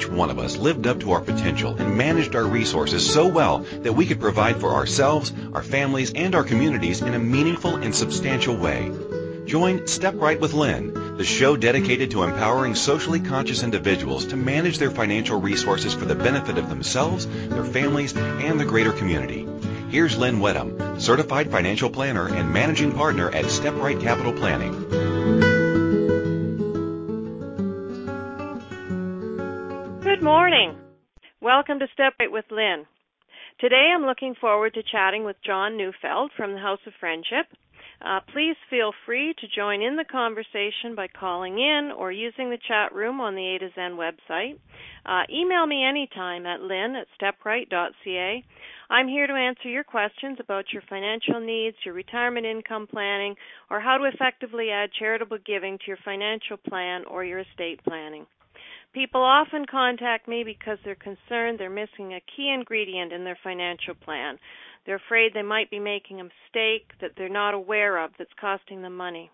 each one of us lived up to our potential and managed our resources so well that we could provide for ourselves, our families, and our communities in a meaningful and substantial way. Join Step Right with Lynn, the show dedicated to empowering socially conscious individuals to manage their financial resources for the benefit of themselves, their families, and the greater community. Here's Lynn Wedham, certified financial planner and managing partner at Step Right Capital Planning. Morning. Welcome to Step Right with Lynn. Today I'm looking forward to chatting with John Neufeld from the House of Friendship. Uh, please feel free to join in the conversation by calling in or using the chat room on the A to Zen website. Uh, email me anytime at lynn at stepright.ca. I'm here to answer your questions about your financial needs, your retirement income planning, or how to effectively add charitable giving to your financial plan or your estate planning. People often contact me because they're concerned they're missing a key ingredient in their financial plan. They're afraid they might be making a mistake that they're not aware of that's costing them money.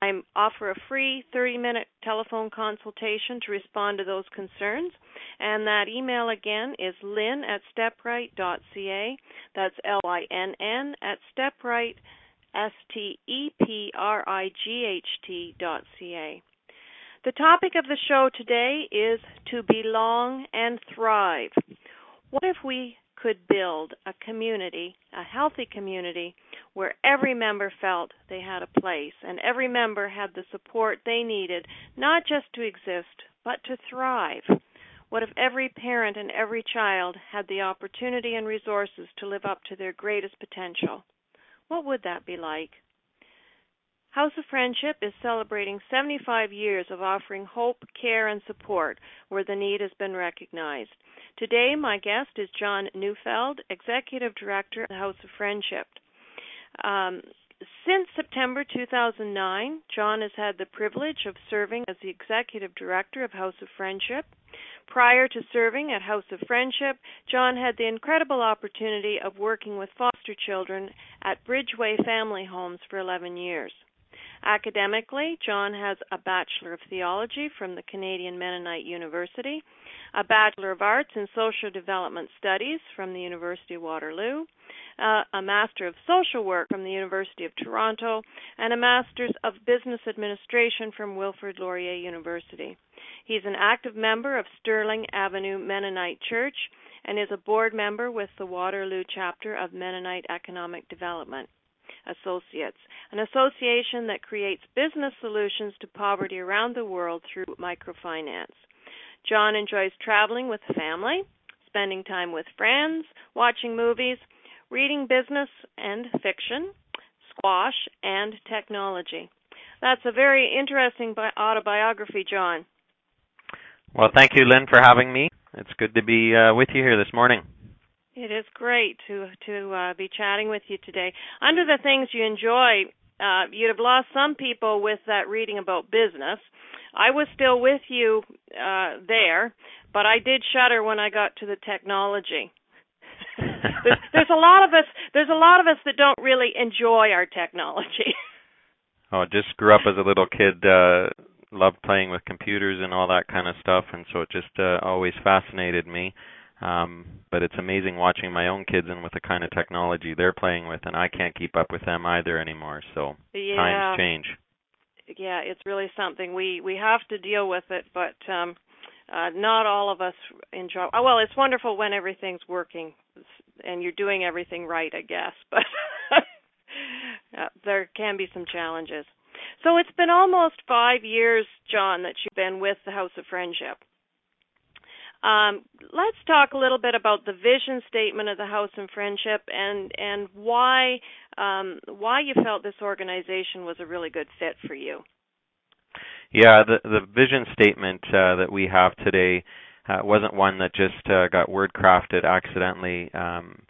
I offer a free 30 minute telephone consultation to respond to those concerns. And that email again is lynn at stepright.ca. That's L I N N at stepright, S T E P R I G H T dot C A. The topic of the show today is to belong and thrive. What if we could build a community, a healthy community, where every member felt they had a place and every member had the support they needed, not just to exist, but to thrive. What if every parent and every child had the opportunity and resources to live up to their greatest potential? What would that be like? House of Friendship is celebrating 75 years of offering hope, care, and support where the need has been recognized. Today, my guest is John Neufeld, Executive Director of the House of Friendship. Um, since September 2009, John has had the privilege of serving as the Executive Director of House of Friendship. Prior to serving at House of Friendship, John had the incredible opportunity of working with foster children at Bridgeway Family Homes for 11 years. Academically, John has a Bachelor of Theology from the Canadian Mennonite University, a Bachelor of Arts in Social Development Studies from the University of Waterloo, uh, a Master of Social Work from the University of Toronto, and a Master's of Business Administration from Wilfrid Laurier University. He's an active member of Sterling Avenue Mennonite Church and is a board member with the Waterloo chapter of Mennonite Economic Development. Associates, an association that creates business solutions to poverty around the world through microfinance. John enjoys traveling with family, spending time with friends, watching movies, reading business and fiction, squash, and technology. That's a very interesting autobiography, John. Well, thank you, Lynn, for having me. It's good to be uh, with you here this morning. It is great to to uh, be chatting with you today. Under the things you enjoy, uh, you'd have lost some people with that reading about business. I was still with you uh, there, but I did shudder when I got to the technology. there's, there's a lot of us. There's a lot of us that don't really enjoy our technology. oh, just grew up as a little kid. uh loved playing with computers and all that kind of stuff and so it just uh, always fascinated me um, but it's amazing watching my own kids and with the kind of technology they're playing with, and I can't keep up with them either anymore. So yeah. times change. Yeah, it's really something we we have to deal with it, but um, uh, not all of us enjoy. Oh, well, it's wonderful when everything's working and you're doing everything right, I guess, but uh, there can be some challenges. So it's been almost five years, John, that you've been with the House of Friendship. Um, let's talk a little bit about the vision statement of the House and Friendship and and why um, why you felt this organization was a really good fit for you. Yeah, the the vision statement uh, that we have today uh, wasn't one that just uh, got word crafted accidentally. Um,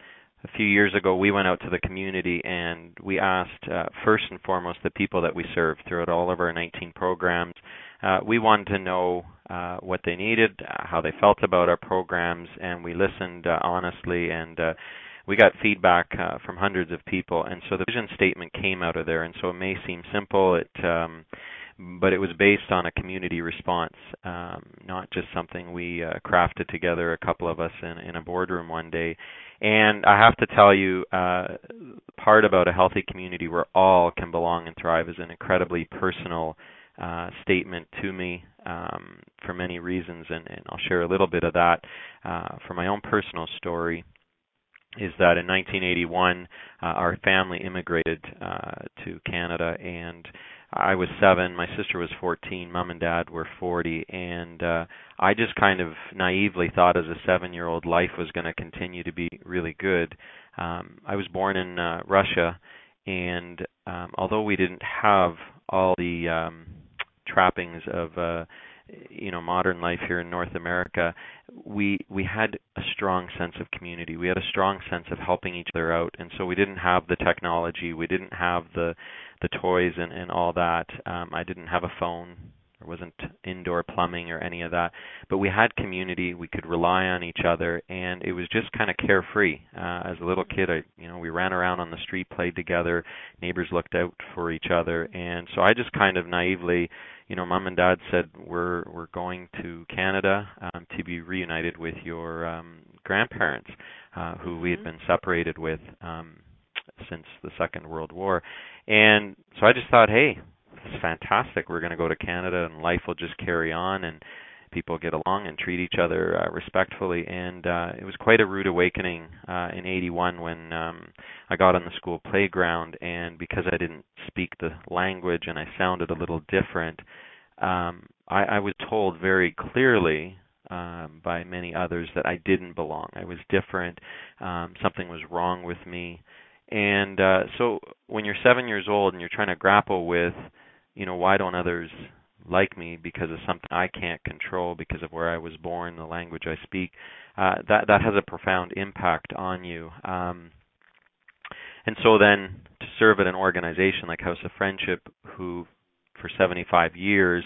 a few years ago, we went out to the community and we asked uh, first and foremost the people that we serve throughout all of our 19 programs. Uh, we wanted to know uh, what they needed, how they felt about our programs, and we listened uh, honestly and uh, we got feedback uh, from hundreds of people and so the vision statement came out of there and so it may seem simple it um, but it was based on a community response, um, not just something we uh, crafted together, a couple of us in, in a boardroom one day. And I have to tell you, uh, part about a healthy community where all can belong and thrive is an incredibly personal uh, statement to me um, for many reasons, and, and, I'll share a little bit of that uh, for my own personal story. Is that in 1981, uh, our family immigrated uh, to Canada, and I was seven, my sister was 14, mom and dad were 40, and uh, I just kind of naively thought as a seven-year-old life was going to continue to be really good. Um, I was born in uh, Russia, and um, although we didn't have all the um, trappings of uh, you know modern life here in North America, we we had a strong sense of community. We had a strong sense of helping each other out, and so we didn't have the technology, we didn't have the the toys and and all that. Um, I didn't have a phone. There wasn't indoor plumbing or any of that, but we had community. We could rely on each other, and it was just kind of carefree. Uh, as a little kid, I you know we ran around on the street, played together. Neighbors looked out for each other, and so I just kind of naively you know, mom and dad said we're we're going to Canada um, to be reunited with your um, grandparents, uh, who mm-hmm. we had been separated with um, since the Second World War, and so I just thought, hey, this is fantastic. We're going to go to Canada, and life will just carry on, and people get along and treat each other uh, respectfully. And uh, it was quite a rude awakening uh, in '81 when um, I got on the school playground, and because I didn't speak the language and I sounded a little different, um, I, I was told very clearly um, by many others that I didn't belong. I was different. Um, something was wrong with me. And uh, so when you're seven years old and you're trying to grapple with, you know, why don't others like me because of something I can't control because of where I was born, the language I speak, uh, that that has a profound impact on you. Um, and so then to serve at an organization like House of Friendship, who for 75 years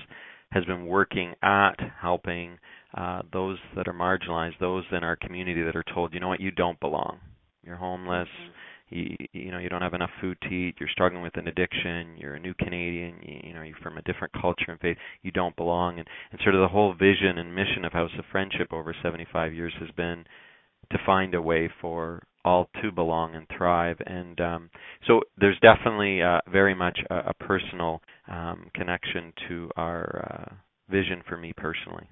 has been working at helping uh, those that are marginalized, those in our community that are told, you know what, you don't belong. You're homeless. Mm-hmm you, you know you don't have enough food to eat you're struggling with an addiction you're a new canadian you, you know you're from a different culture and faith you don't belong. And and sort of the whole vision and mission of house of friendship over 75 years has been to find a way for all to belong and thrive. And um so there's definitely uh, very much a, a personal um connection to our uh vision for me personally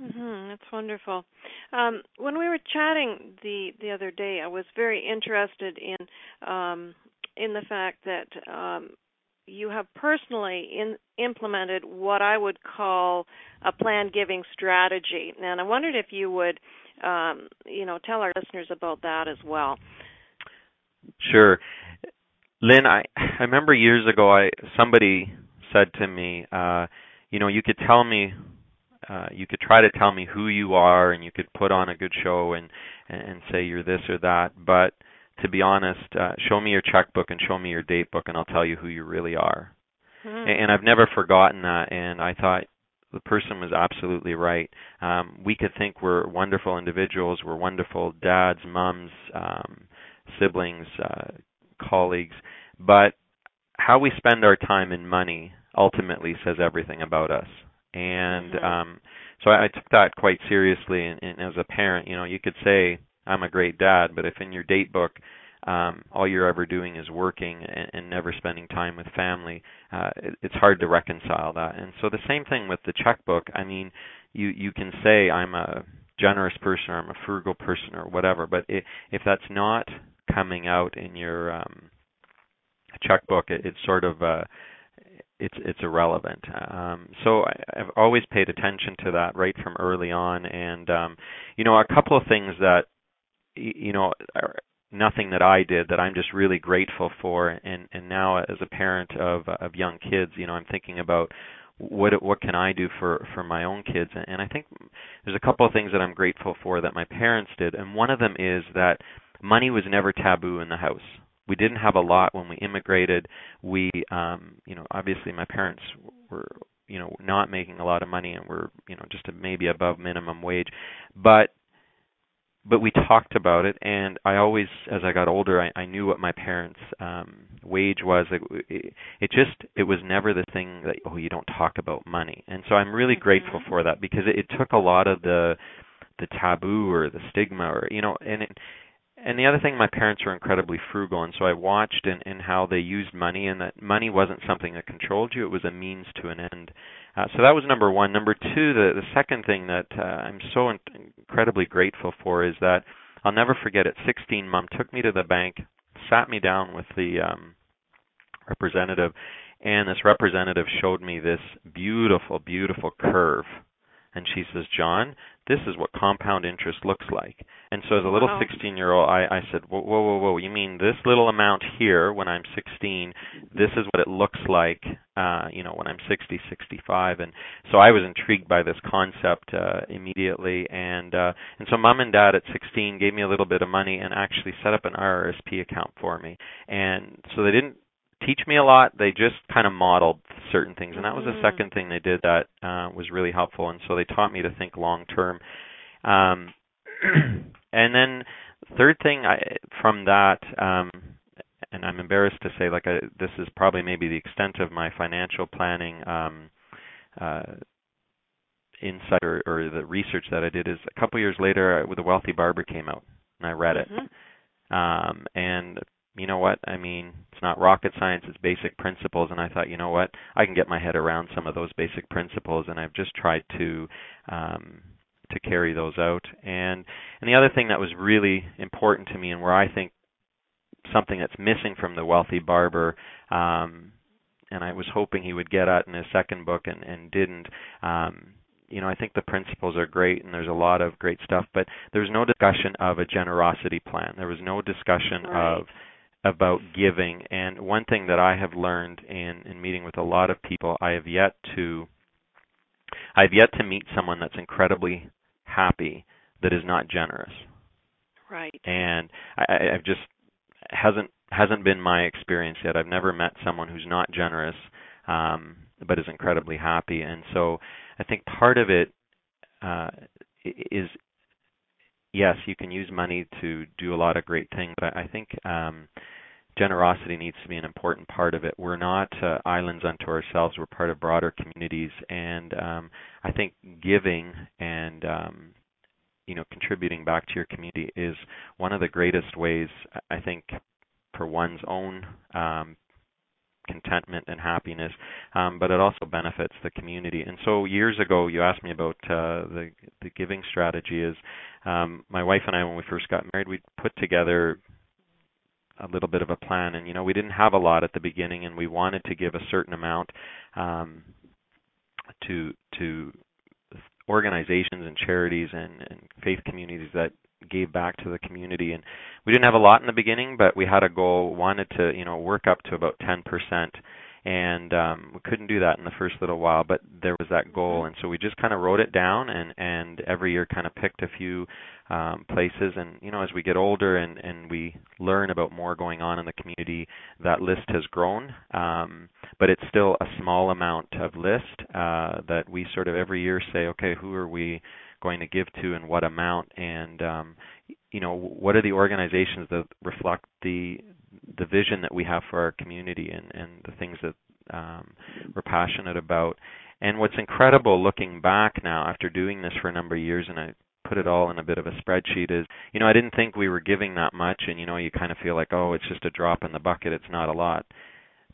Mm-hmm, that's wonderful. Um, when we were chatting the the other day, I was very interested in um, in the fact that um, you have personally in, implemented what I would call a plan giving strategy, and I wondered if you would, um, you know, tell our listeners about that as well. Sure, Lynn. I I remember years ago, I somebody said to me, uh, you know, you could tell me uh, you could try to tell me who you are and you could put on a good show and and say you're this or that but to be honest uh, show me your checkbook and show me your date book and I'll tell you who you really are. Mm-hmm. and I've never forgotten that and I thought the person was absolutely right. Um we could think we're wonderful individuals we're wonderful dads moms um siblings uh colleagues but how we spend our time and money ultimately says everything about us and mm-hmm. um so I, I took that quite seriously and, and as a parent you know you could say i'm a great dad but if in your date book um all you're ever doing is working and, and never spending time with family uh it, it's hard to reconcile that and so the same thing with the checkbook i mean you you can say i'm a generous person or i'm a frugal person or whatever but it, if that's not coming out in your um checkbook it, it's sort of uh it's it's irrelevant. Um, so I, I've always paid attention to that right from early on, and um, you know a couple of things that you know are nothing that I did that I'm just really grateful for, and and now as a parent of of young kids, you know I'm thinking about what what can I do for for my own kids, and I think there's a couple of things that I'm grateful for that my parents did, and one of them is that money was never taboo in the house we didn't have a lot when we immigrated. We, um, you know, obviously my parents were, you know, not making a lot of money and were, you know, just a, maybe above minimum wage, but but we talked about it, and I always, as I got older, I, I knew what my parents' um, wage was. It, it just, it was never the thing that oh, you don't talk about money, and so I'm really mm-hmm. grateful for that because it, it took a lot of the the taboo or the stigma or you know, and it, and the other thing, my parents were incredibly frugal, and so I watched in, in how they used money, and that money wasn't something that controlled you; it was a means to an end. Uh, so that was number one. Number two, the the second thing that uh, I'm so in- incredibly grateful for is that I'll never forget. At 16, mom took me to the bank, sat me down with the um, representative, and this representative showed me this beautiful, beautiful curve and she says, John, this is what compound interest looks like. And so as a little wow. 16 year old, I, I said, whoa, whoa, whoa, whoa, you mean this little amount here when I'm 16, this is what it looks like, uh, you know, when I'm 60, 65. And so I was intrigued by this concept, uh, immediately. And, uh, and so mom and dad at 16 gave me a little bit of money and actually set up an RRSP account for me. And so they didn't teach me a lot. They just kind of modeled certain things, and that was the mm-hmm. second thing they did that uh, was really helpful. And so they taught me to think long term. Um, and then third thing I, from that, um, and I'm embarrassed to say, like I, this is probably maybe the extent of my financial planning. Um, uh, insight or, or the research that I did is a couple years later, uh, The Wealthy Barber came out, and I read mm-hmm. it. Um, and you know what? I mean, it's not rocket science, it's basic principles. And I thought, you know what? I can get my head around some of those basic principles, and I've just tried to. Um, to carry those out. And and the other thing that was really important to me and where I think something that's missing from the wealthy barber um and I was hoping he would get at in his second book and and didn't um you know, I think the principles are great and there's a lot of great stuff, but there's no discussion of a generosity plan. There was no discussion right. of about giving. And one thing that I have learned in in meeting with a lot of people, I have yet to I've yet to meet someone that's incredibly happy that is not generous. Right. And I, I've just hasn't hasn't been my experience yet. I've never met someone who's not generous, um, but is incredibly happy. And so I think part of it uh, is yes, you can use money to do a lot of great things, but I think um, generosity needs to be an important part of it. We're not uh, islands unto ourselves. We're part of broader communities, and um, I think giving and um, you know contributing back to your community is one of the greatest ways I think for one's own um, contentment and happiness, um, but it also benefits the community. And so years ago, you asked me about uh, the the giving strategy. Is um, my wife and I, when we first got married, we put together a little bit of a plan, and you know, we didn't have a lot at the beginning, and we wanted to give a certain amount um, to to organizations and charities and, and faith communities that gave back to the community. And we didn't have a lot in the beginning but we had a goal wanted to you know work up to about 10% and um we couldn't do that in the first little while but there was that goal. And so we just kind of wrote it down and and every year kind of picked a few um places. And you know as we get older and and we learn about more going on in the community that list has grown. Um but it's still a small amount of list uh that we sort of every year say okay who are we going to give to and what amount? And um, you know what are the organizations that reflect the the vision that we have for our community and and the things that um, we're passionate about and what's incredible looking back now after doing this for a number of years and I put it all in a bit of a spreadsheet is you know I didn't think we were giving that much and you know you kind of feel like oh it's just a drop in the bucket it's not a lot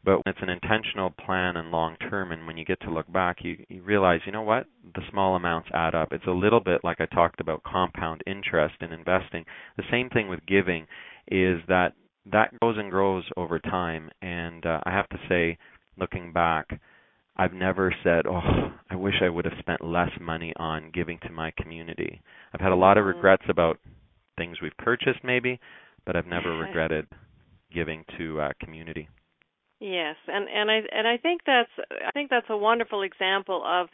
but it's an intentional plan and long term, and when you get to look back, you, you realize, you know what? The small amounts add up. It's a little bit like I talked about compound interest in investing. The same thing with giving is that that grows and grows over time. And uh, I have to say, looking back, I've never said, "Oh, I wish I would have spent less money on giving to my community." I've had a lot of mm-hmm. regrets about things we've purchased, maybe, but I've never regretted giving to uh, community. Yes, and and I and I think that's I think that's a wonderful example of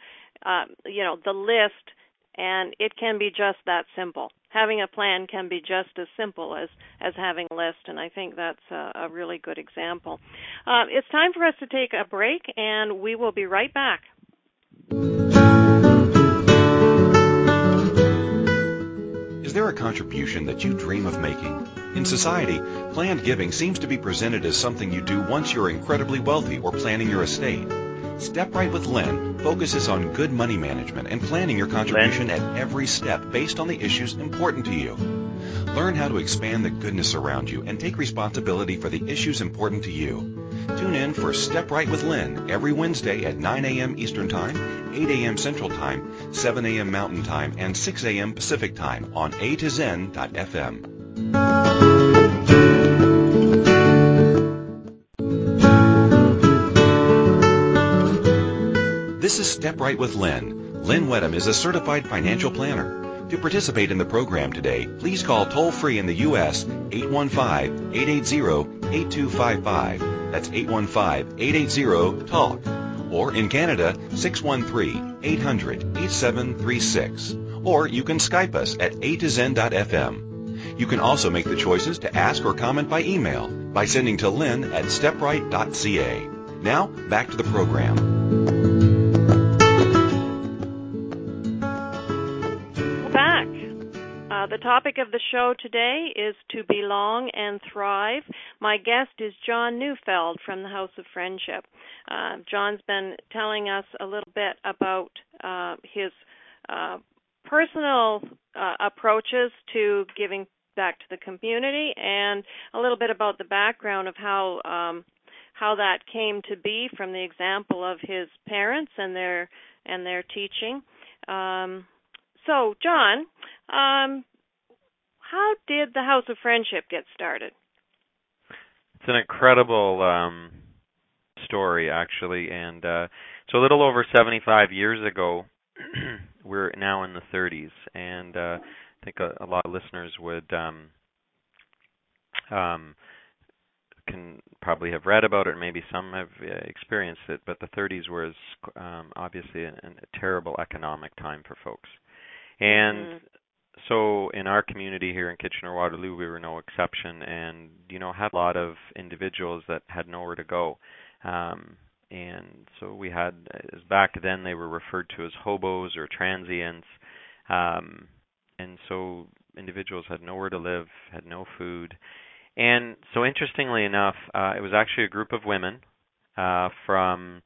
uh, you know the list, and it can be just that simple. Having a plan can be just as simple as as having a list, and I think that's a, a really good example. Uh, it's time for us to take a break, and we will be right back. Is there a a contribution that you dream of making? In society, planned giving seems to be presented as something you do once you're incredibly wealthy or planning your estate. Step Right with Lynn focuses on good money management and planning your contribution at every step based on the issues important to you. Learn how to expand the goodness around you and take responsibility for the issues important to you. Tune in for Step Right with Lynn every Wednesday at 9 a.m. Eastern Time, 8 a.m. Central Time, 7 a.m. Mountain Time, and 6 a.m. Pacific Time on A to Zen.fm. This is Step Right with Lynn. Lynn Wedham is a certified financial planner. To participate in the program today, please call toll free in the U.S. 815-880-8255. That's 815-880-TALK. Or in Canada, 613-800-8736. Or you can Skype us at a to. You can also make the choices to ask or comment by email by sending to lynn at stepright.ca. Now, back to the program. Uh, the topic of the show today is to belong and thrive. My guest is John Neufeld from the House of Friendship. Uh, John's been telling us a little bit about uh, his uh, personal uh, approaches to giving back to the community and a little bit about the background of how um, how that came to be from the example of his parents and their and their teaching. Um, so, John, um, how did the House of Friendship get started? It's an incredible um, story, actually, and uh, so a little over 75 years ago, we're now in the 30s, and uh, I think a, a lot of listeners would um, um, can probably have read about it, maybe some have uh, experienced it. But the 30s was um, obviously a, a terrible economic time for folks, and mm-hmm so in our community here in Kitchener Waterloo, we were no exception, and you know had a lot of individuals that had nowhere to go, um, and so we had as back then they were referred to as hobos or transients, um, and so individuals had nowhere to live, had no food, and so interestingly enough, uh, it was actually a group of women uh, from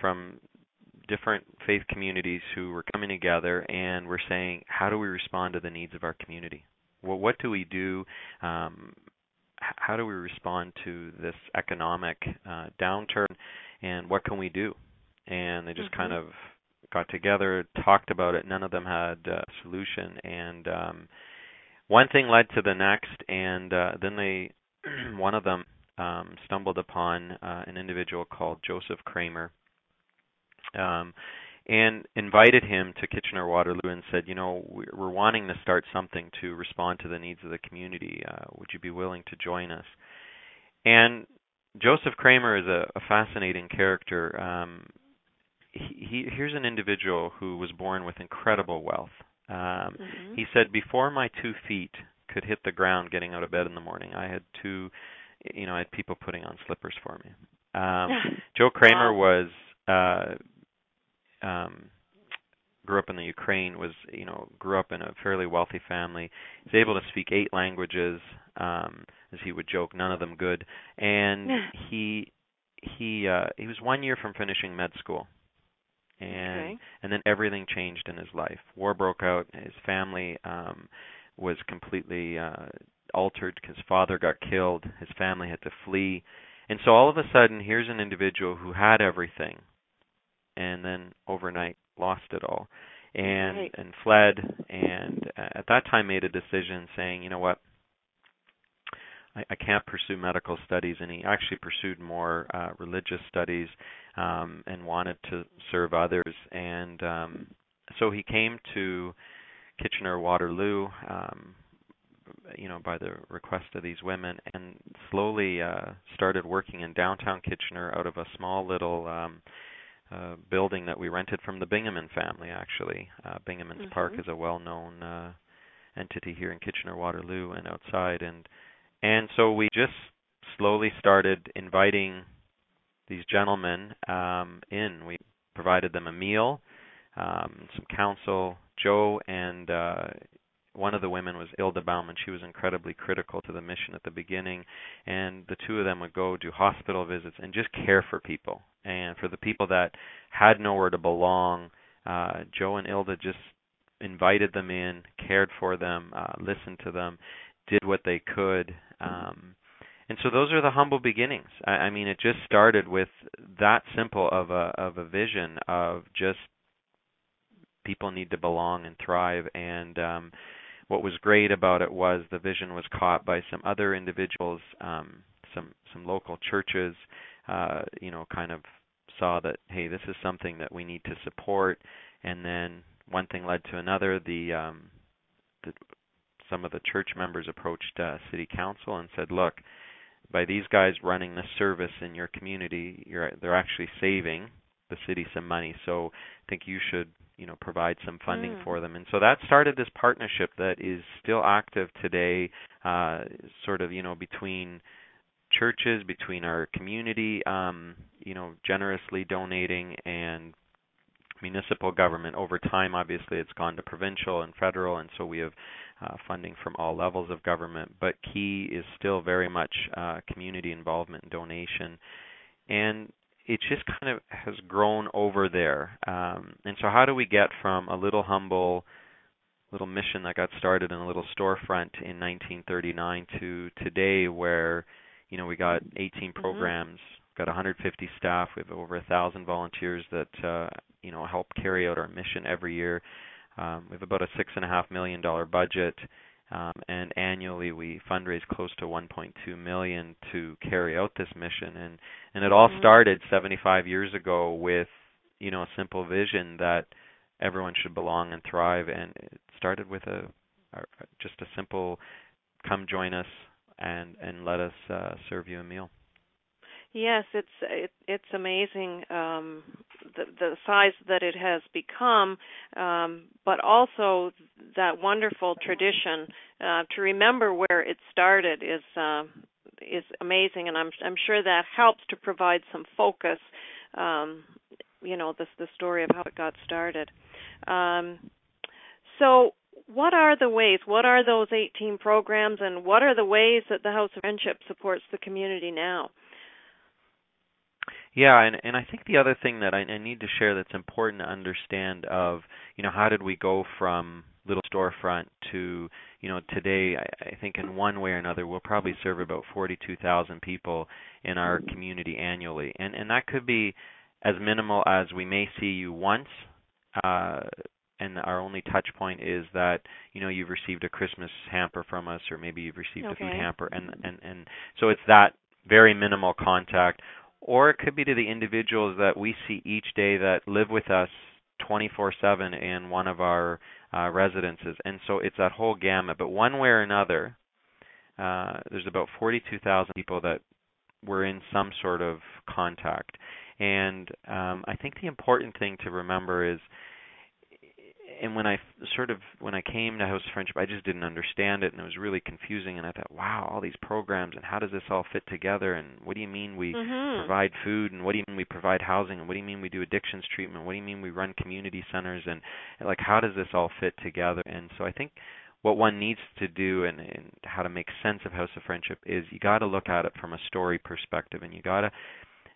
from different faith communities who were coming together and were saying, how do we respond to the needs of our community? Well, what do we do? Um, how do we respond to this economic uh, downturn, and what can we do? And they just mm-hmm. kind of got together, talked about it. None of them had a solution, and um, one thing led to the next, and uh, then they, one of them, um, stumbled upon uh, an individual called Joseph Kramer, um, and invited him to Kitchener Waterloo and said, you know, we're wanting to start something to respond to the needs of the community. Uh, would you be willing to join us? And Joseph Kramer is a, a fascinating character. Um, he, he, here's an individual who was born with incredible wealth. Um, mm-hmm. He said, before my two feet could hit the ground getting out of bed in the morning, I had two, you know, I had people putting on slippers for me. Um, Joe Kramer wow. was uh, um grew up in the Ukraine was you know grew up in a fairly wealthy family. He's able to speak eight languages, um, as he would joke, none of them good. And he he uh he was one year from finishing med school. And okay. and then everything changed in his life. War broke out. His family um was completely uh altered his father got killed. His family had to flee. And so all of a sudden here's an individual who had everything and then overnight lost it all. And right. and fled and at that time made a decision saying you know what? I, I can't pursue medical studies and he actually pursued more uh religious studies um and wanted to serve others. And um so he came to Kitchener Waterloo um you know by the request of these women and slowly uh started working in downtown Kitchener out of a small little um uh, building that we rented from the Bingeman family. Actually, uh, Bingeman's mm-hmm. Park is a well-known uh, entity here in Kitchener Waterloo and outside, and and so we just slowly started inviting these gentlemen um, in. We provided them a meal, um, some counsel. Joe and uh, one of the women was Ilda Bauman. She was incredibly critical to the mission at the beginning, and the two of them would go do hospital visits and just care for people. And for the people that had nowhere to belong, uh, Joe and Ilda just invited them in, cared for them, uh, listened to them, did what they could. Um, and so those are the humble beginnings. I, I mean, it just started with that simple of a of a vision of just people need to belong and thrive. And um, what was great about it was the vision was caught by some other individuals, um, some some local churches. Uh, you know, kind of saw that hey, this is something that we need to support. And then one thing led to another. The, um, the some of the church members approached uh, city council and said, "Look, by these guys running this service in your community, you're they're actually saving the city some money. So I think you should, you know, provide some funding mm. for them." And so that started this partnership that is still active today, uh, sort of, you know, between churches, between our community, um, you know, generously donating and municipal government. Over time, obviously, it's gone to provincial and federal, and so we have uh, funding from all levels of government. But key is still very much uh, community involvement and donation, and it just kind of has grown over there. Um, and so, how do we get from a little humble little mission that got started in a little storefront in 1939 to today, where you know we got 18 mm-hmm. programs got 150 staff. We have over a thousand volunteers that uh, you know help carry out our mission every year. Um, we have about a six and a half million dollar budget, um, and annually we fundraise close to 1.2 million to carry out this mission. And and it all mm-hmm. started 75 years ago with you know a simple vision that everyone should belong and thrive, and it started with a, a just a simple come join us and and let us uh, serve you a meal. Yes, it's it, it's amazing um, the the size that it has become, um, but also that wonderful tradition uh, to remember where it started is uh, is amazing, and I'm I'm sure that helps to provide some focus. Um, you know, the the story of how it got started. Um, so, what are the ways? What are those 18 programs, and what are the ways that the House of Friendship supports the community now? Yeah, and and I think the other thing that I, I need to share that's important to understand of you know how did we go from little storefront to you know today I, I think in one way or another we'll probably serve about 42,000 people in our community annually, and and that could be as minimal as we may see you once. Uh, and our only touch point is that you know you've received a Christmas hamper from us, or maybe you've received okay. a food hamper, and and and so it's that very minimal contact or it could be to the individuals that we see each day that live with us 24/7 in one of our uh, residences. And so it's that whole gamut. But one way or another, uh, there's about 42,000 people that were in some sort of contact. And um, I think the important thing to remember is and when I sort of when I came to House of Friendship, I just didn't understand it, and it was really confusing. And I thought, wow, all these programs, and how does this all fit together? And what do you mean we mm-hmm. provide food? And what do you mean we provide housing? And what do you mean we do addictions treatment? What do you mean we run community centers? And, and like, how does this all fit together? And so I think what one needs to do and, and how to make sense of House of Friendship is you got to look at it from a story perspective, and you got to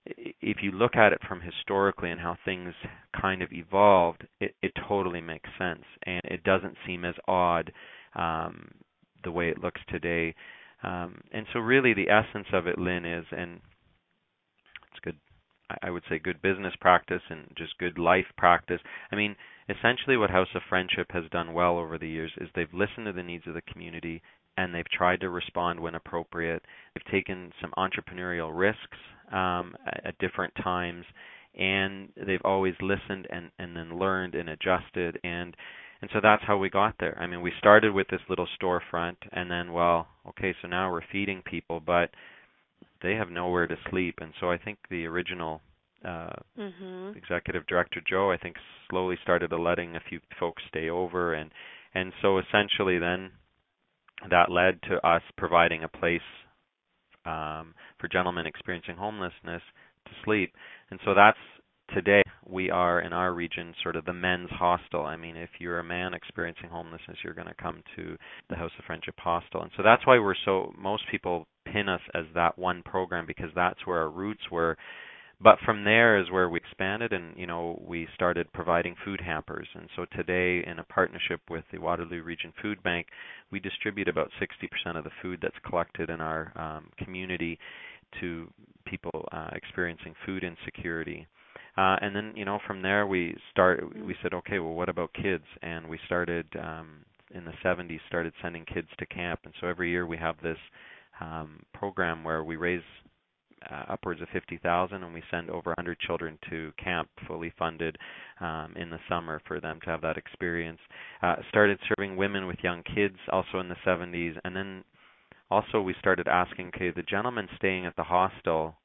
if you look at it from historically and how things kind of evolved, it, it totally makes sense, and it doesn't seem as odd um, the way it looks today. Um, and so, really, the essence of it, Lynn, is, and it's good. I would say good business practice and just good life practice. I mean, essentially, what House of Friendship has done well over the years is they've listened to the needs of the community and they've tried to respond when appropriate. They've taken some entrepreneurial risks um, at, at different times, and they've always listened and and then learned and adjusted and and so that's how we got there. I mean, we started with this little storefront, and then, well, okay, so now we're feeding people, but they have nowhere to sleep, and so I think the original uh, mm-hmm. executive director Joe, I think, slowly started letting a few folks stay over, and and so essentially then that led to us providing a place um, for gentlemen experiencing homelessness to sleep. And so that's today we are in our region sort of the men's hostel. I mean, if you're a man experiencing homelessness, you're going to come to the House of Friendship Hostel. And so that's why we're so most people pin us as that one program because that's where our roots were. But from there is where we expanded and you know we started providing food hampers. And so today in a partnership with the Waterloo Region Food Bank, we distribute about 60% of the food that's collected in our um, community to people uh, experiencing food insecurity. Uh, and then you know from there we start we said okay well what about kids and we started um, in the 70s started sending kids to camp and so every year we have this um, program where we raise uh, upwards of 50,000 and we send over 100 children to camp fully funded um, in the summer for them to have that experience. Uh, started serving women with young kids also in the 70s and then also we started asking okay the gentlemen staying at the hostel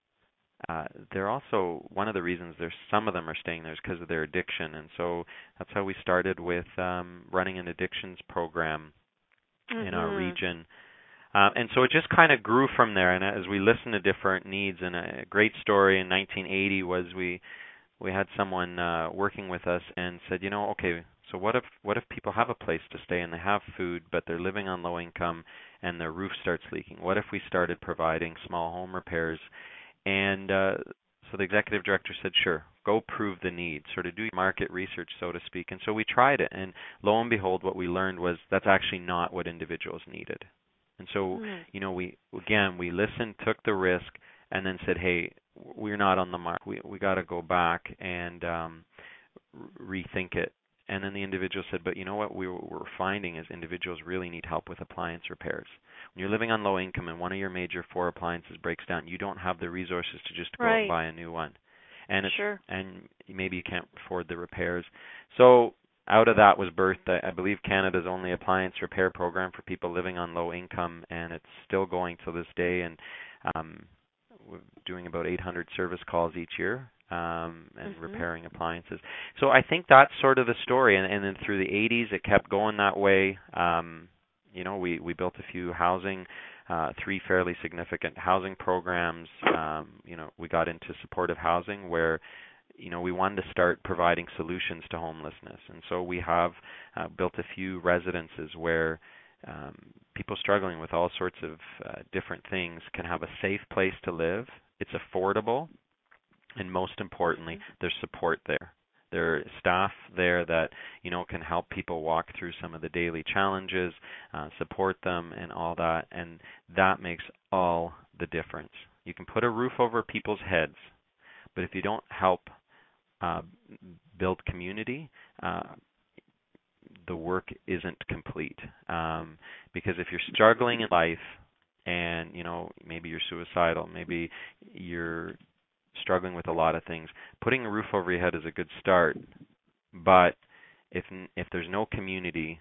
uh, they're also one of the reasons there's some of them are staying there is because of their addiction, and so that's how we started with um, running an addictions program mm-hmm. in our mm-hmm. region. Uh, and so it just kind of grew from there. And as we listened to different needs, and a great story in 1980 was we we had someone uh, working with us and said, you know, okay, so what if what if people have a place to stay and they have food, but they're living on low income and their roof starts leaking? What if we started providing small home repairs and uh, so the executive director said, sure, go prove the need, sort of do market research, so to speak. And so we tried it, and lo and behold, what we learned was that's actually not what individuals needed. And so, mm. you know, we again we listened, took the risk, and then said, hey, we're not on the mark. We we got to go back and um, rethink it. And then the individual said, but you know what we we're finding is individuals really need help with appliance repairs. When you're living on low income and one of your major four appliances breaks down, you don't have the resources to just go right. and buy a new one. And it's, sure. and maybe you can't afford the repairs. So out of that was birthed, I believe, Canada's only appliance repair program for people living on low income, and it's still going to this day. And um, we're doing about 800 service calls each year um, and mm-hmm. repairing appliances. So I think that's sort of the story. And, and then through the 80s, it kept going that way. Um, you know, we we built a few housing, uh, three fairly significant housing programs. Um, you know, we got into supportive housing where you know we wanted to start providing solutions to homelessness, and so we have uh, built a few residences where um, people struggling with all sorts of uh, different things can have a safe place to live. It's affordable, and most importantly, mm-hmm. there's support there. There are staff there that you know can help people walk through some of the daily challenges, uh, support them, and all that, and that makes all the difference. You can put a roof over people's heads, but if you don't help uh, build community, uh, the work isn't complete. Um, because if you're struggling in life, and you know maybe you're suicidal, maybe you're struggling with a lot of things, putting a roof over your head is a good start. But if if there's no community,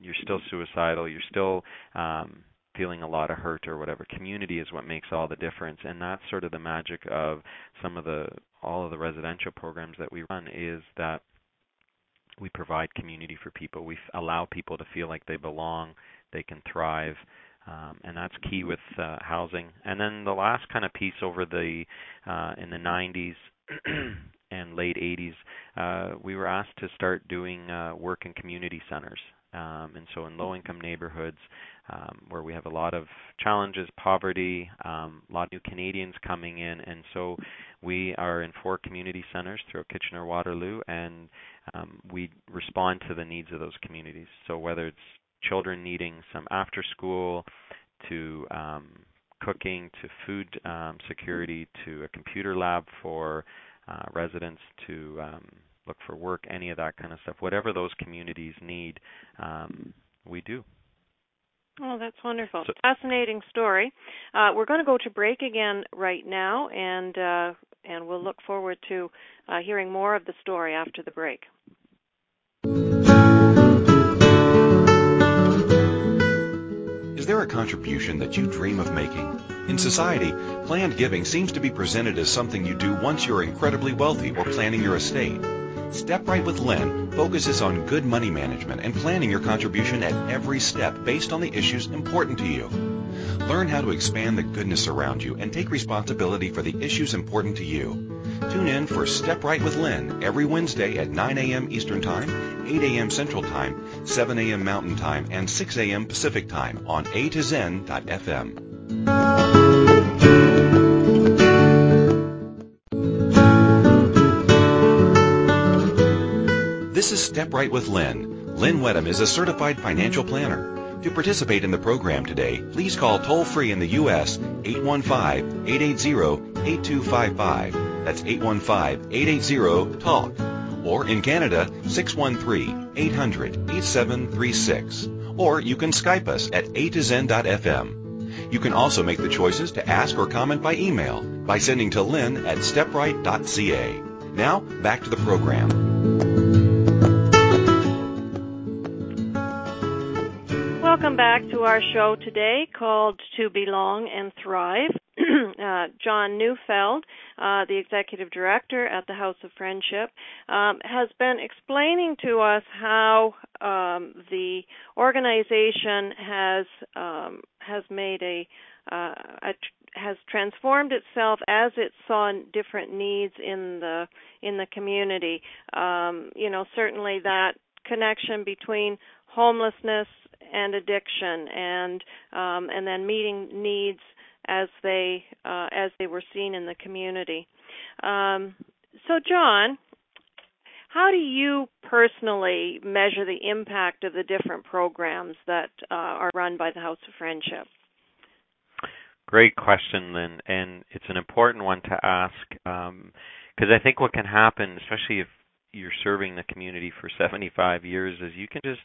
you're still suicidal. You're still um, feeling a lot of hurt or whatever. Community is what makes all the difference, and that's sort of the magic of some of the all of the residential programs that we run is that we provide community for people. We allow people to feel like they belong, they can thrive, um, and that's key with uh, housing. And then the last kind of piece over the uh, in the 90s and late 80s, uh, we were asked to start doing uh, work in community centers. Um, and so in low-income neighborhoods um, where we have a lot of challenges, poverty, um, a lot of new Canadians coming in, and so we are in four community centers throughout Kitchener-Waterloo, and um, we respond to the needs of those communities. So whether it's children needing some after school to um, cooking to food um, security to a computer lab for uh, residents to look for work, any of that kind of stuff. Whatever those communities need, um, we do. Oh, that's wonderful. So, Fascinating story. Uh, we're going to go to break again right now, and uh, and we'll look forward to uh, hearing more of the story after the break. Is there a contribution that you dream of making? In society, planned giving seems to be presented as something you do once you're incredibly wealthy or planning your estate. Step Right with Lynn focuses on good money management and planning your contribution at every step based on the issues important to you. Learn how to expand the goodness around you and take responsibility for the issues important to you. Tune in for Step Right with Lynn every Wednesday at 9 a.m. Eastern Time, 8 a.m. Central Time, 7 a.m. Mountain Time, and 6 a.m. Pacific Time on A to Zen.fm. This is Step Right with Lynn. Lynn Wedham is a certified financial planner. To participate in the program today, please call toll free in the U.S. 815-880-8255. That's 815-880-TALK. Or in Canada, 613-800-8736. Or you can Skype us at a to zen.fm. You can also make the choices to ask or comment by email by sending to lynn at stepright.ca. Now, back to the program. Welcome back to our show today called To Belong and Thrive. uh, John Neufeld, uh, the executive director at the House of Friendship, um, has been explaining to us how um, the organization has um, has made a, uh, a has transformed itself as it saw different needs in the in the community. Um, you know, certainly that connection between homelessness and addiction and um, and then meeting needs as they uh, as they were seen in the community. Um, so, John, how do you personally measure the impact of the different programs that uh, are run by the House of Friendship? Great question, Lynn, and it's an important one to ask because um, I think what can happen, especially if you're serving the community for 75 years, is you can just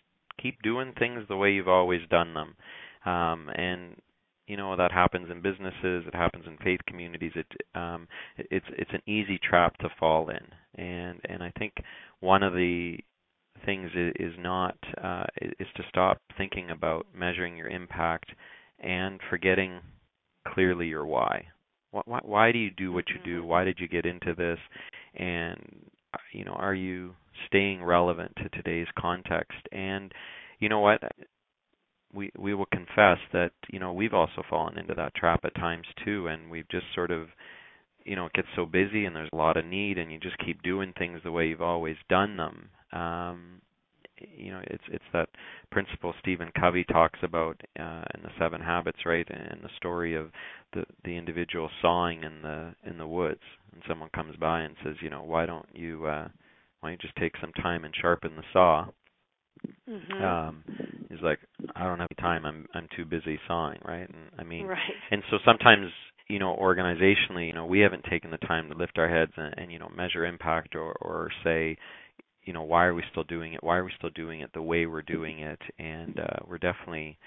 keep doing things the way you've always done them. Um, and you know that happens in businesses, it happens in faith communities. It um, it's it's an easy trap to fall in, and and I think one of the things is, is not uh, is to stop thinking about measuring your impact and forgetting clearly your why. Why, why do you do what you do? Why did you get into this? And you know, are you staying relevant to today's context? And you know what? We we will confess that you know we've also fallen into that trap at times too, and we've just sort of you know it gets so busy and there's a lot of need, and you just keep doing things the way you've always done them. Um, you know it's it's that principle Stephen Covey talks about uh, in the Seven Habits, right? And the story of the the individual sawing in the in the woods, and someone comes by and says, you know, why don't you uh, you just take some time and sharpen the saw? Mm-hmm. Um, he's like, I don't have time. I'm I'm too busy sawing, right? And I mean, right. and so sometimes you know organizationally you know we haven't taken the time to lift our heads and, and you know measure impact or or say you know why are we still doing it why are we still doing it the way we're doing it and uh, we're definitely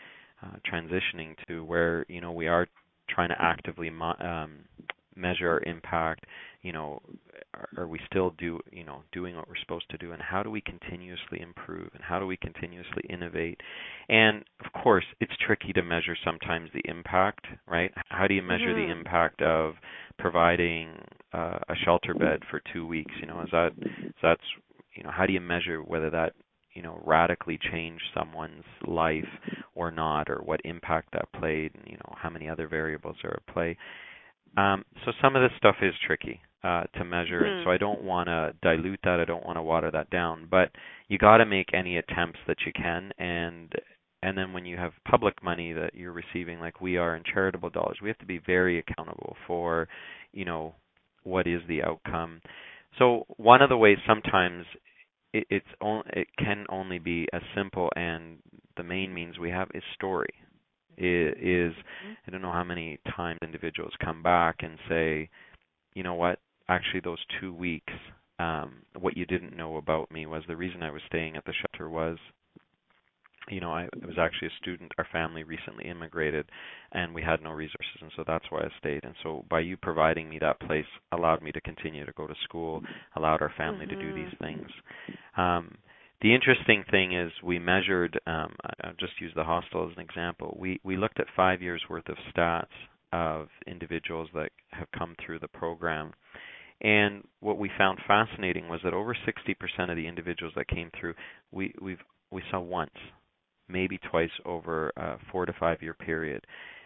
uh, transitioning to where you know we are trying to actively mo- um, measure our impact you know are, are we still do you know doing what we're supposed to do? And how do we continuously improve? And how do we continuously innovate? And of course it's tricky to measure sometimes the impact right? How do you measure mm-hmm. the impact of providing uh, a shelter bed for 2 weeks? You know is that that's you know how do you measure whether that you know radically changed someone's life or not or what impact that played and you know how many other variables are at play? Um, so some of this stuff is tricky uh, to measure, mm-hmm. and so I don't want to dilute that. I don't want to water that down. But you got to make any attempts that you can, and and then when you have public money that you're receiving, like we are in charitable dollars, we have to be very accountable for, you know, what is the outcome. So one of the ways sometimes it, it's only, it can only be as simple and the main means we have is story. Is, is mm-hmm. I don't know how many times individuals come back and say, you know what, actually those two weeks, um, what you didn't know about me was the reason I was staying at the shelter was you know, I, was actually a student. Our family recently immigrated, and we had no resources, and so that's why I stayed. And so, by you providing me that place, allowed me to continue to go to school, allowed our family mm-hmm. to do these mm-hmm. things. Um, the interesting thing is, we measured. Um, I'll just use the hostel as an example. We we looked at five years worth of stats of individuals that have come through the program. And what we found fascinating was that over 60% of the individuals that came through, we we've we saw once maybe twice over a four to five year period.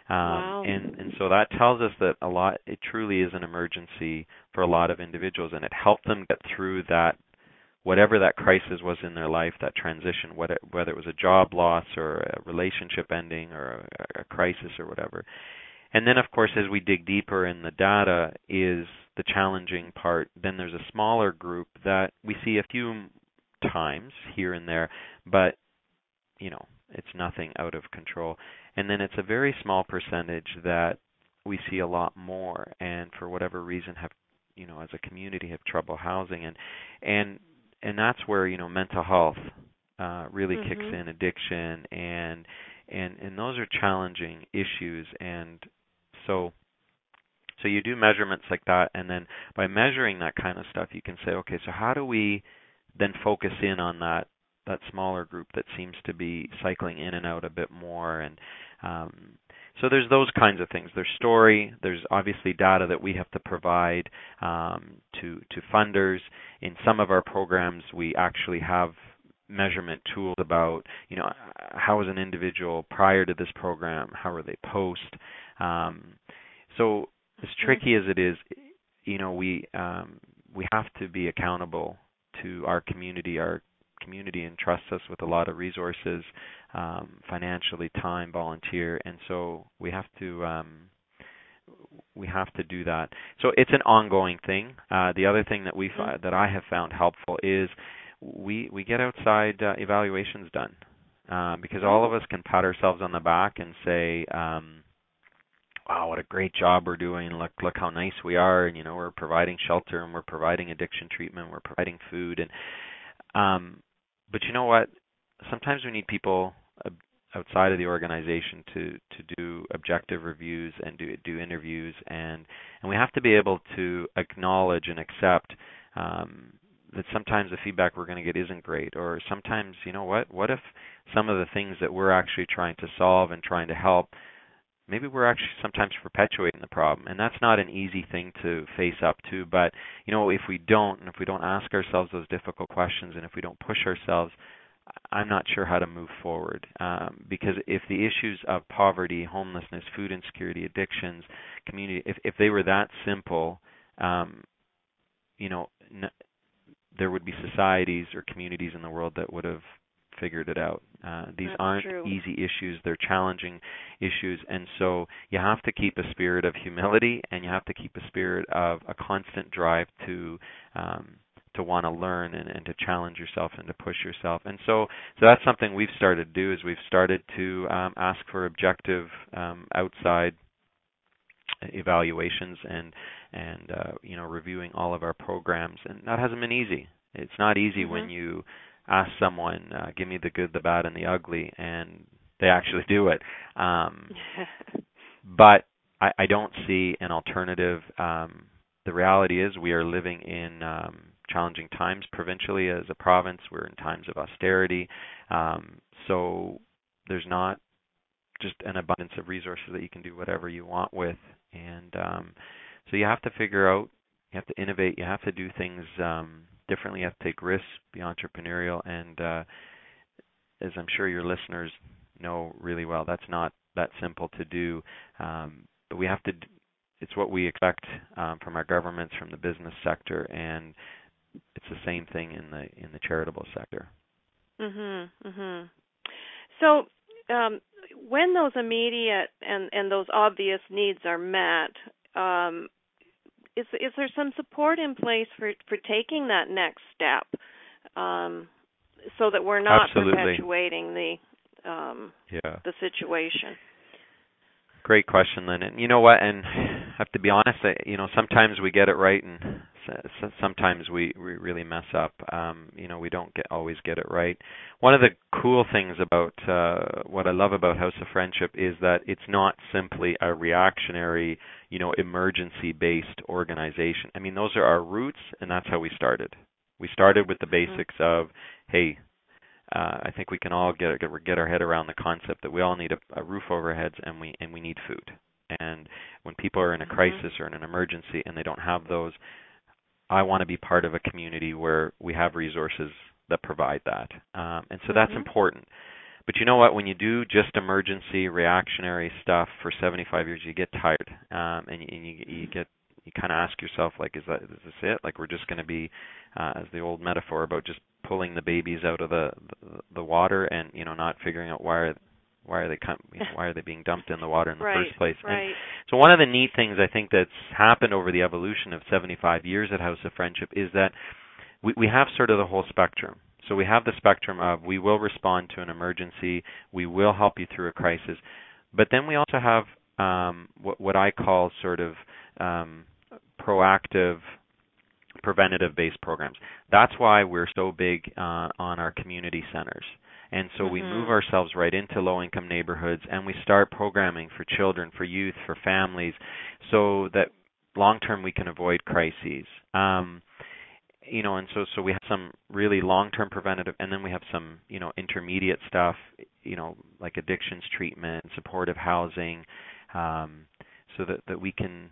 Um, wow. and and so that tells us that a lot it truly is an emergency for a lot of individuals and it helped them get through that whatever that crisis was in their life that transition whether whether it was a job loss or a relationship ending or a, a crisis or whatever and then of course as we dig deeper in the data is the challenging part then there's a smaller group that we see a few times here and there but you know it's nothing out of control. And then it's a very small percentage that we see a lot more and for whatever reason have you know as a community have trouble housing. And and and that's where you know mental health uh really mm-hmm. kicks in addiction and and and those are challenging issues. And so so you do measurements like that and then by measuring that kind of stuff you can say okay so how do we then focus in on that that smaller group that seems to be cycling in and out a bit more and um, so there's those kinds of things. There's story. There's obviously data that we have to provide um, to to funders. In some of our programs, we actually have measurement tools about you know how was an individual prior to this program, how are they post. Um, so as tricky as it is, you know we um, we have to be accountable to our community, our community entrusts us with a lot of resources, um, financially, time, volunteer, and so we have to um, we have to do that. So it's an ongoing thing. Uh, the other thing that we mm-hmm. that I have found helpful is we we get outside uh, evaluations done uh, because all of us can pat ourselves on the back and say. Um, wow, what a great job we're doing. Look, look how nice we are. And you know, we're providing shelter and we're providing addiction treatment. We're providing food, and um, but you know what? Sometimes we need people outside of the organization to to do objective reviews and do do interviews and and we have to be able to acknowledge and accept um, that sometimes the feedback we're going to get isn't great or sometimes you know what what if some of the things that we're actually trying to solve and trying to help maybe we're actually sometimes perpetuating the problem and that's not an easy thing to face up to but you know if we don't and if we don't ask ourselves those difficult questions and if we don't push ourselves i'm not sure how to move forward um, because if the issues of poverty homelessness food insecurity addictions community if if they were that simple um, you know n- there would be societies or communities in the world that would have figured it out. Uh, these That's aren't true. easy issues; they're challenging issues, and so you have to keep a spirit of humility, and you have to keep a spirit of a constant drive to um, to want to learn and, and to challenge yourself and to push yourself. And so, so that's something we've started to do is we've started to um, ask for objective um, outside evaluations and and uh, you know reviewing all of our programs, and that hasn't been easy. It's not easy mm-hmm. when you ask someone, uh, give me the good, the bad, and the ugly, and they actually do it. Um, but I, I don't see an alternative. Um, the reality is we are living in um, challenging times provincially as a province. We're in times of austerity. Um, so there's not just an abundance of resources that you can do whatever you want with. And um, so you have to figure out, you have to innovate, you have to do things um, differently. You have to take risks, be entrepreneurial, and uh, as I'm sure your listeners know really well, that's not that simple to do. Um, but we have to. It's what we expect um, from our governments, from the business sector, and it's the same thing in the in the charitable sector. Mhm. Mhm. So, um, when those immediate and and those obvious needs are met, um, is is there some support in place for for taking that next step um, so that we're not Absolutely. perpetuating the um, yeah. the situation great question lynn and you know what and I have to be honest you know sometimes we get it right and sometimes we, we really mess up. Um, you know, we don't get always get it right. One of the cool things about uh, what I love about House of Friendship is that it's not simply a reactionary, you know, emergency-based organization. I mean, those are our roots, and that's how we started. We started with the mm-hmm. basics of, hey, uh, I think we can all get get our head around the concept that we all need a, a roof over our heads and we and we need food. And when people are in a mm-hmm. crisis or in an emergency and they don't have those, I want to be part of a community where we have resources that provide that. Um, and so that's mm-hmm. important. But you know what? When you do just emergency reactionary stuff for 75 years, you get tired, um, and, and you you get you kind of ask yourself like, is that is this it? Like we're just going to be, uh, as the old metaphor about just pulling the babies out of the, the the water and you know not figuring out why are why are they come you know, why are they being dumped in the water in the right, first place? Right. And so one of the neat things I think that's happened over the evolution of 75 years at House of Friendship is that we we have sort of the whole spectrum. So we have the spectrum of we will respond to an emergency, we will help you through a crisis, but then we also have um, what, what I call sort of um, proactive preventative based programs. That's why we're so big uh, on our community centers. And so mm-hmm. we move ourselves right into low income neighborhoods and we start programming for children, for youth, for families so that long term we can avoid crises. Um, you know, and so so we have some really long-term preventative, and then we have some you know intermediate stuff, you know, like addictions treatment, supportive housing, um, so that that we can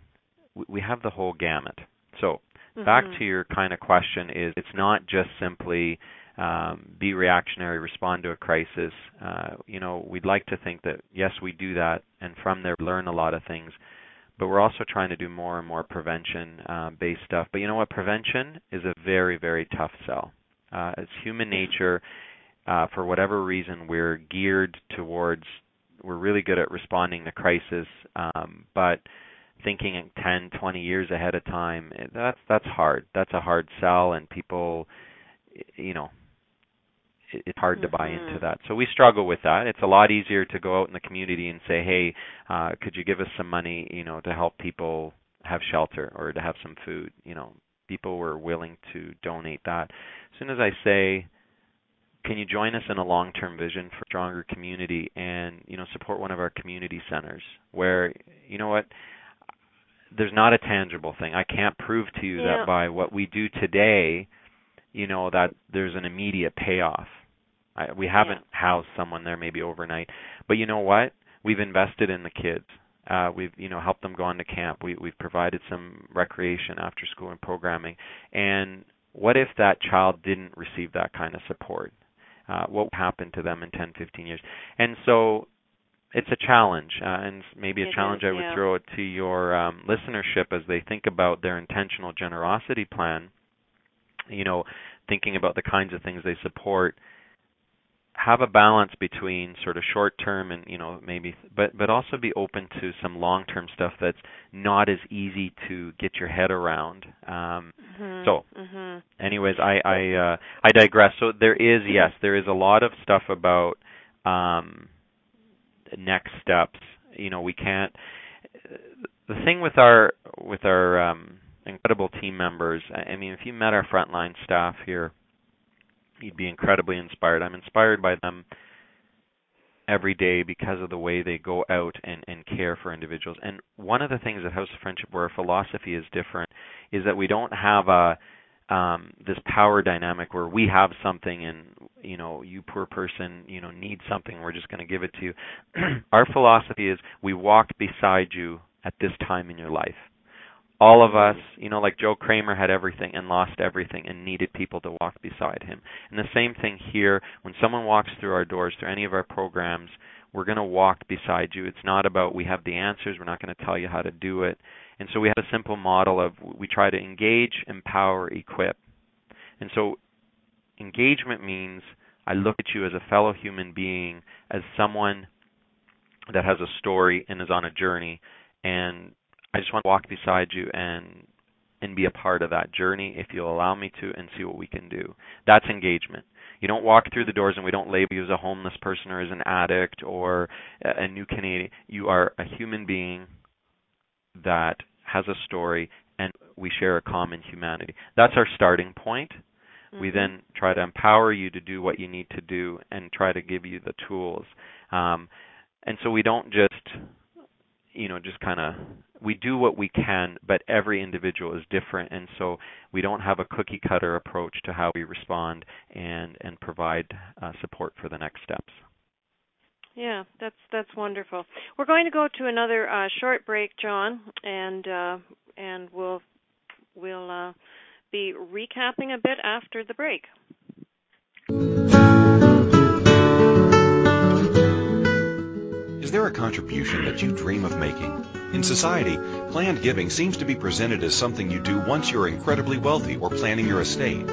we have the whole gamut. So mm-hmm. back to your kind of question is it's not just simply um, be reactionary, respond to a crisis. Uh, you know, we'd like to think that yes, we do that, and from there learn a lot of things. But we're also trying to do more and more prevention-based uh, stuff. But you know what? Prevention is a very, very tough sell. Uh, it's human nature. Uh, for whatever reason, we're geared towards. We're really good at responding to crisis, um, but thinking 10, 20 years ahead of time, eh, that's that's hard. That's a hard sell, and people, you know, it's hard mm-hmm. to buy into that. So we struggle with that. It's a lot easier to go out in the community and say, "Hey, uh, could you give us some money, you know, to help people have shelter or to have some food?" You know, people were willing to donate that. As soon as I say, "Can you join us in a long-term vision for stronger community and, you know, support one of our community centers where, you know what, there's not a tangible thing. I can't prove to you yeah. that by what we do today, you know, that there's an immediate payoff. I, we haven't yeah. housed someone there maybe overnight, but you know what? We've invested in the kids. Uh, we've you know helped them go on to camp. We, we've provided some recreation after school and programming. And what if that child didn't receive that kind of support? Uh, what would happen to them in 10, 15 years? And so it's a challenge, uh, and maybe a it challenge is, I would yeah. throw it to your um, listenership as they think about their intentional generosity plan. You know, thinking about the kinds of things they support. Have a balance between sort of short term and you know maybe, but but also be open to some long term stuff that's not as easy to get your head around. Um, mm-hmm. So, mm-hmm. anyways, I I uh, I digress. So there is yes, there is a lot of stuff about um, next steps. You know, we can't. The thing with our with our um, incredible team members. I mean, if you met our frontline staff here, you'd be incredibly inspired. I'm inspired by them every day because of the way they go out and, and care for individuals. And one of the things at House of Friendship where our philosophy is different is that we don't have a um, this power dynamic where we have something and you know you poor person you know need something we're just going to give it to you our philosophy is we walk beside you at this time in your life all of us you know like joe kramer had everything and lost everything and needed people to walk beside him. And the same thing here when someone walks through our doors through any of our programs we're going to walk beside you. It's not about we have the answers we're not going to tell you how to do it. And so we have a simple model of we try to engage, empower, equip. And so engagement means I look at you as a fellow human being, as someone that has a story and is on a journey, and I just want to walk beside you and and be a part of that journey if you'll allow me to and see what we can do. That's engagement. You don't walk through the doors and we don't label you as a homeless person or as an addict or a new Canadian. You are a human being that has a story, and we share a common humanity. That's our starting point. Mm-hmm. We then try to empower you to do what you need to do and try to give you the tools. Um, and so we don't just, you know, just kind of we do what we can, but every individual is different, and so we don't have a cookie cutter approach to how we respond and and provide uh, support for the next steps. Yeah, that's that's wonderful. We're going to go to another uh, short break, John, and uh, and we'll we'll uh, be recapping a bit after the break. Contribution that you dream of making. In society, planned giving seems to be presented as something you do once you're incredibly wealthy or planning your estate.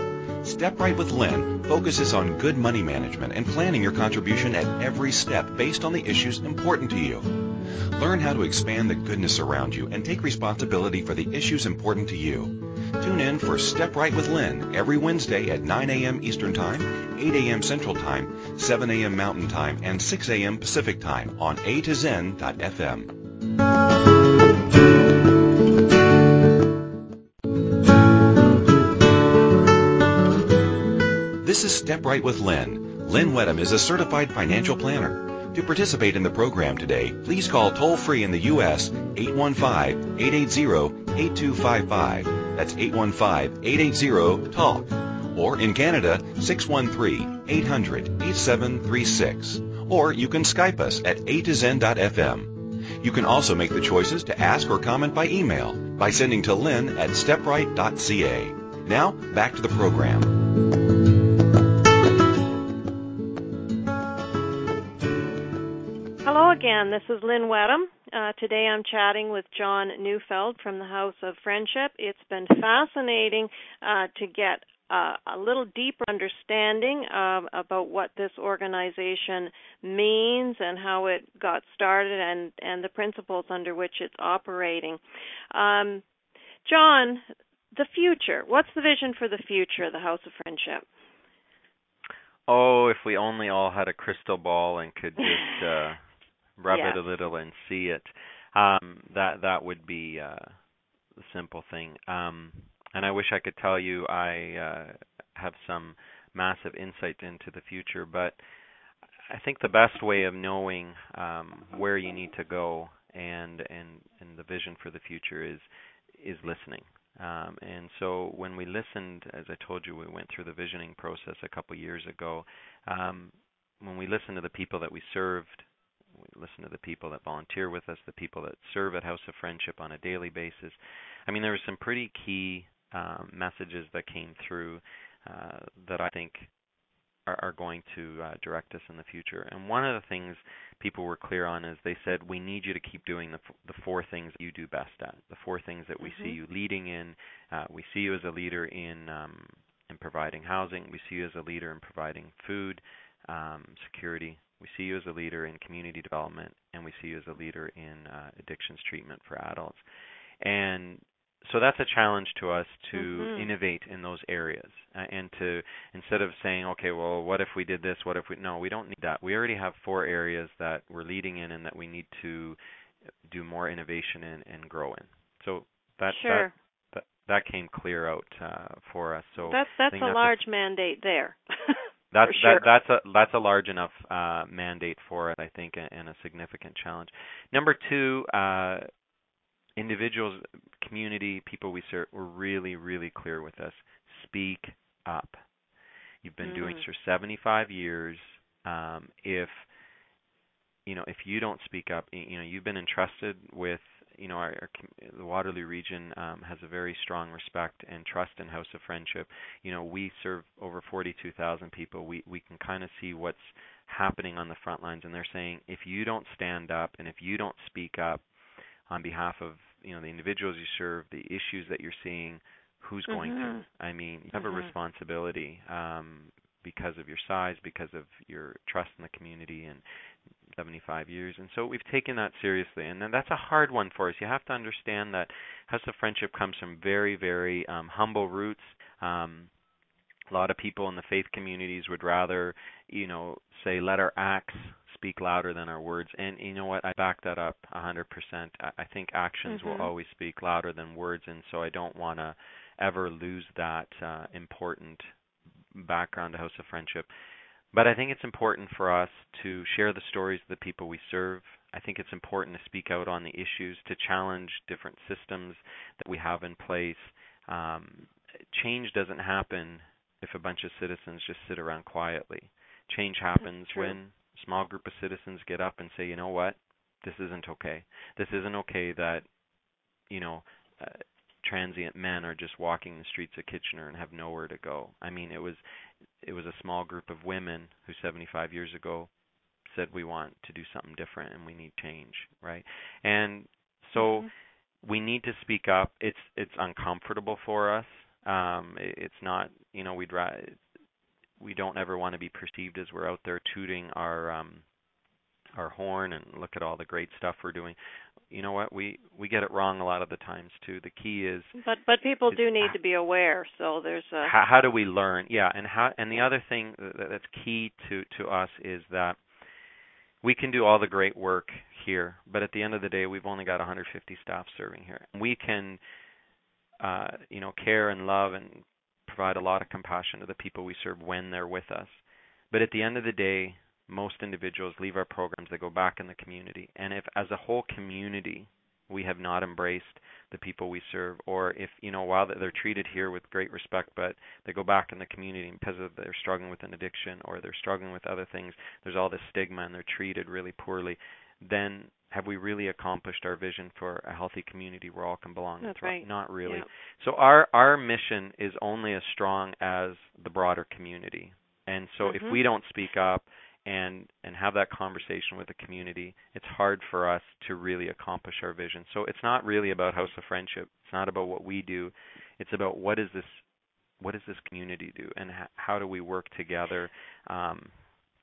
Step Right with Lynn focuses on good money management and planning your contribution at every step based on the issues important to you. Learn how to expand the goodness around you and take responsibility for the issues important to you. Tune in for Step Right with Lynn every Wednesday at 9 a.m. Eastern Time, 8 a.m. Central Time, 7 a.m. Mountain Time, and 6 a.m. Pacific Time on A to Zen.fm. This is Step Right with Lynn. Lynn Wedham is a certified financial planner. To participate in the program today, please call toll free in the U.S. 815-880-8255. That's 815-880-TALK. Or in Canada, 613-800-8736. Or you can Skype us at a to zen.fm. You can also make the choices to ask or comment by email by sending to lynn at stepright.ca. Now, back to the program. Hello again. This is Lynn Wedham. Uh, today I'm chatting with John Neufeld from the House of Friendship. It's been fascinating uh, to get uh, a little deeper understanding of, about what this organization means and how it got started and, and the principles under which it's operating. Um, John, the future. What's the vision for the future of the House of Friendship? Oh, if we only all had a crystal ball and could just uh rub yes. it a little and see it. Um, that that would be uh, the simple thing. Um, and I wish I could tell you I uh, have some massive insight into the future, but I think the best way of knowing um, where you need to go and and and the vision for the future is is listening. Um, and so when we listened, as I told you, we went through the visioning process a couple years ago. Um, when we listened to the people that we served we listen to the people that volunteer with us, the people that serve at House of Friendship on a daily basis. I mean, there were some pretty key um, messages that came through uh, that I think are, are going to uh, direct us in the future. And one of the things people were clear on is they said, we need you to keep doing the, f- the four things you do best at, the four things that we mm-hmm. see you leading in. Uh, we see you as a leader in um, in providing housing. We see you as a leader in providing food, um, security, we see you as a leader in community development, and we see you as a leader in uh, addictions treatment for adults. And so that's a challenge to us to mm-hmm. innovate in those areas uh, and to instead of saying okay well what if we did this what if we no we don't need that we already have four areas that we're leading in and that we need to do more innovation in and grow in so that sure. that, that, that came clear out uh, for us so that's that's a large mandate there That's sure. that, that's a that's a large enough uh, mandate for it, I think, and a significant challenge. Number two, uh, individuals, community, people we serve, were really really clear with us. Speak up. You've been mm-hmm. doing this for 75 years. Um, if you know if you don't speak up, you know you've been entrusted with you know, our, our the Waterloo region um, has a very strong respect and trust in House of Friendship. You know, we serve over 42,000 people. We we can kind of see what's happening on the front lines, and they're saying if you don't stand up and if you don't speak up on behalf of you know the individuals you serve, the issues that you're seeing, who's going mm-hmm. to? I mean, you have mm-hmm. a responsibility um, because of your size, because of your trust in the community, and 75 years. And so we've taken that seriously. And that's a hard one for us. You have to understand that House of Friendship comes from very, very um, humble roots. Um, a lot of people in the faith communities would rather, you know, say, let our acts speak louder than our words. And you know what? I back that up 100%. I think actions mm-hmm. will always speak louder than words. And so I don't want to ever lose that uh, important background to House of Friendship. But I think it's important for us to share the stories of the people we serve. I think it's important to speak out on the issues, to challenge different systems that we have in place. Um, change doesn't happen if a bunch of citizens just sit around quietly. Change happens when a small group of citizens get up and say, you know what, this isn't okay. This isn't okay that, you know, uh, transient men are just walking the streets of Kitchener and have nowhere to go. I mean, it was it was a small group of women who 75 years ago said we want to do something different and we need change, right? And so mm-hmm. we need to speak up. It's it's uncomfortable for us. Um, it's not, you know, we'd ra- we don't ever want to be perceived as we're out there tooting our um, our horn and look at all the great stuff we're doing. You know what? We we get it wrong a lot of the times too. The key is But but people do need to be aware. So there's a how, how do we learn? Yeah, and how and the other thing that's key to to us is that we can do all the great work here, but at the end of the day, we've only got 150 staff serving here. We can uh, you know, care and love and provide a lot of compassion to the people we serve when they're with us. But at the end of the day, most individuals leave our programs, they go back in the community. And if as a whole community we have not embraced the people we serve, or if, you know, while they're treated here with great respect, but they go back in the community because of they're struggling with an addiction or they're struggling with other things, there's all this stigma and they're treated really poorly, then have we really accomplished our vision for a healthy community where all can belong? That's right. Not really. Yeah. So our our mission is only as strong as the broader community. And so mm-hmm. if we don't speak up and and have that conversation with the community, it's hard for us to really accomplish our vision. So it's not really about House of Friendship. It's not about what we do. It's about what is this what does this community do and how do we work together. Um,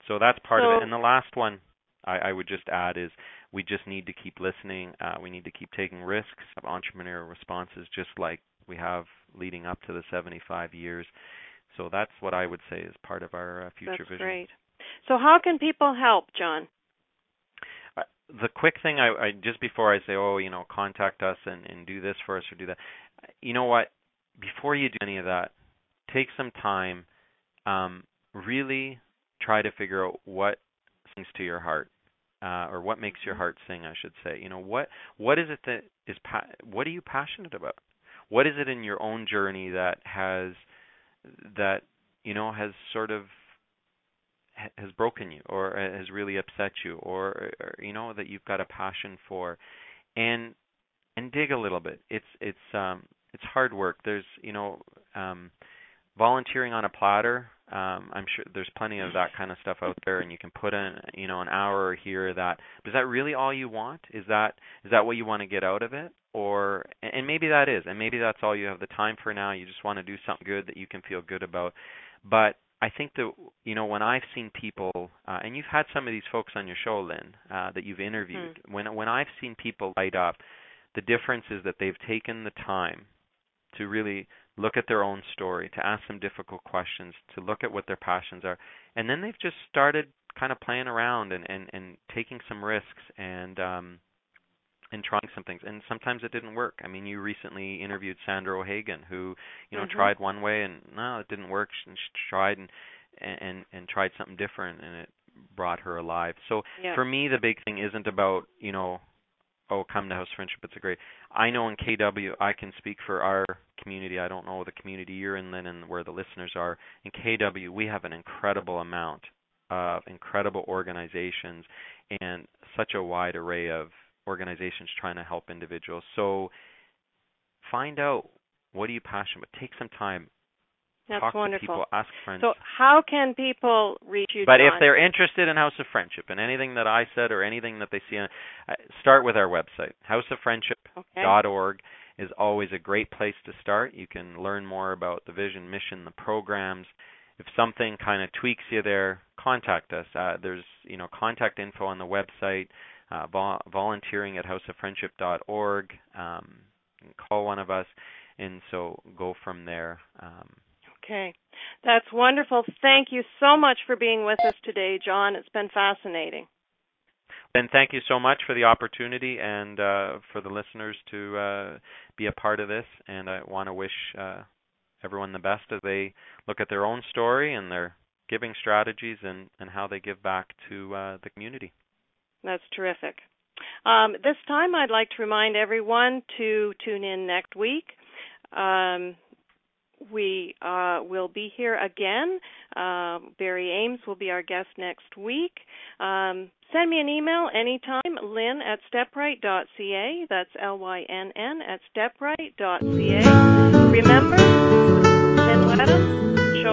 so that's part so, of it. And the last one I, I would just add is we just need to keep listening. Uh, we need to keep taking risks of entrepreneurial responses, just like we have leading up to the 75 years. So that's what I would say is part of our uh, future that's vision. great. So how can people help, John? Uh, the quick thing I, I just before I say, oh, you know, contact us and, and do this for us or do that. You know what? Before you do any of that, take some time. Um, really try to figure out what sings to your heart uh, or what makes your mm-hmm. heart sing, I should say. You know, what what is it that is pa- what are you passionate about? What is it in your own journey that has that you know has sort of has broken you or has really upset you or, or you know that you've got a passion for and and dig a little bit it's it's um it's hard work there's you know um volunteering on a platter um, I'm sure there's plenty of that kind of stuff out there, and you can put in, you know, an hour here. or That is that really all you want? Is that is that what you want to get out of it? Or and maybe that is, and maybe that's all you have the time for now. You just want to do something good that you can feel good about. But I think that you know when I've seen people, uh, and you've had some of these folks on your show, Lynn, uh, that you've interviewed. Hmm. When when I've seen people light up, the difference is that they've taken the time to really look at their own story, to ask some difficult questions, to look at what their passions are. And then they've just started kind of playing around and, and, and taking some risks and um and trying some things. And sometimes it didn't work. I mean, you recently interviewed Sandra O'Hagan who, you know, mm-hmm. tried one way and no, it didn't work. And she tried and and and tried something different and it brought her alive. So yeah. for me the big thing isn't about, you know, oh, come to House Friendship. It's a great. I know in KW, I can speak for our community. I don't know the community you're in, Lynn, and where the listeners are. In KW, we have an incredible amount of incredible organizations and such a wide array of organizations trying to help individuals. So find out what are you passionate about. Take some time. That's Talk wonderful. to people, ask friends. So, how can people reach you? But John? if they're interested in House of Friendship and anything that I said or anything that they see, on, uh, start with our website. HouseOfFriendship.org okay. is always a great place to start. You can learn more about the vision, mission, the programs. If something kind of tweaks you there, contact us. Uh, there's you know contact info on the website. Uh, vol- volunteering at houseoffriendship.org. Um, call one of us, and so go from there. Um, Okay. That's wonderful. Thank you so much for being with us today, John. It's been fascinating. And thank you so much for the opportunity and uh, for the listeners to uh, be a part of this. And I want to wish uh, everyone the best as they look at their own story and their giving strategies and, and how they give back to uh, the community. That's terrific. Um, this time, I'd like to remind everyone to tune in next week. Um, we uh, will be here again. Uh, Barry Ames will be our guest next week. Um, send me an email anytime, lynn at stepright.ca. That's L Y N N at stepright.ca. Remember,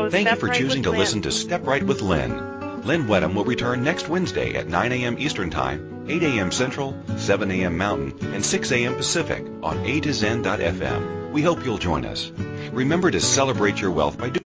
Lynn Thank Step you for right choosing to Lynn. listen to Step Right with Lynn. Lynn Wedham will return next Wednesday at 9 a.m. Eastern Time, 8 a.m. Central, 7 a.m. Mountain, and 6 a.m. Pacific on A to Zen.fm. We hope you'll join us. Remember to celebrate your wealth by doing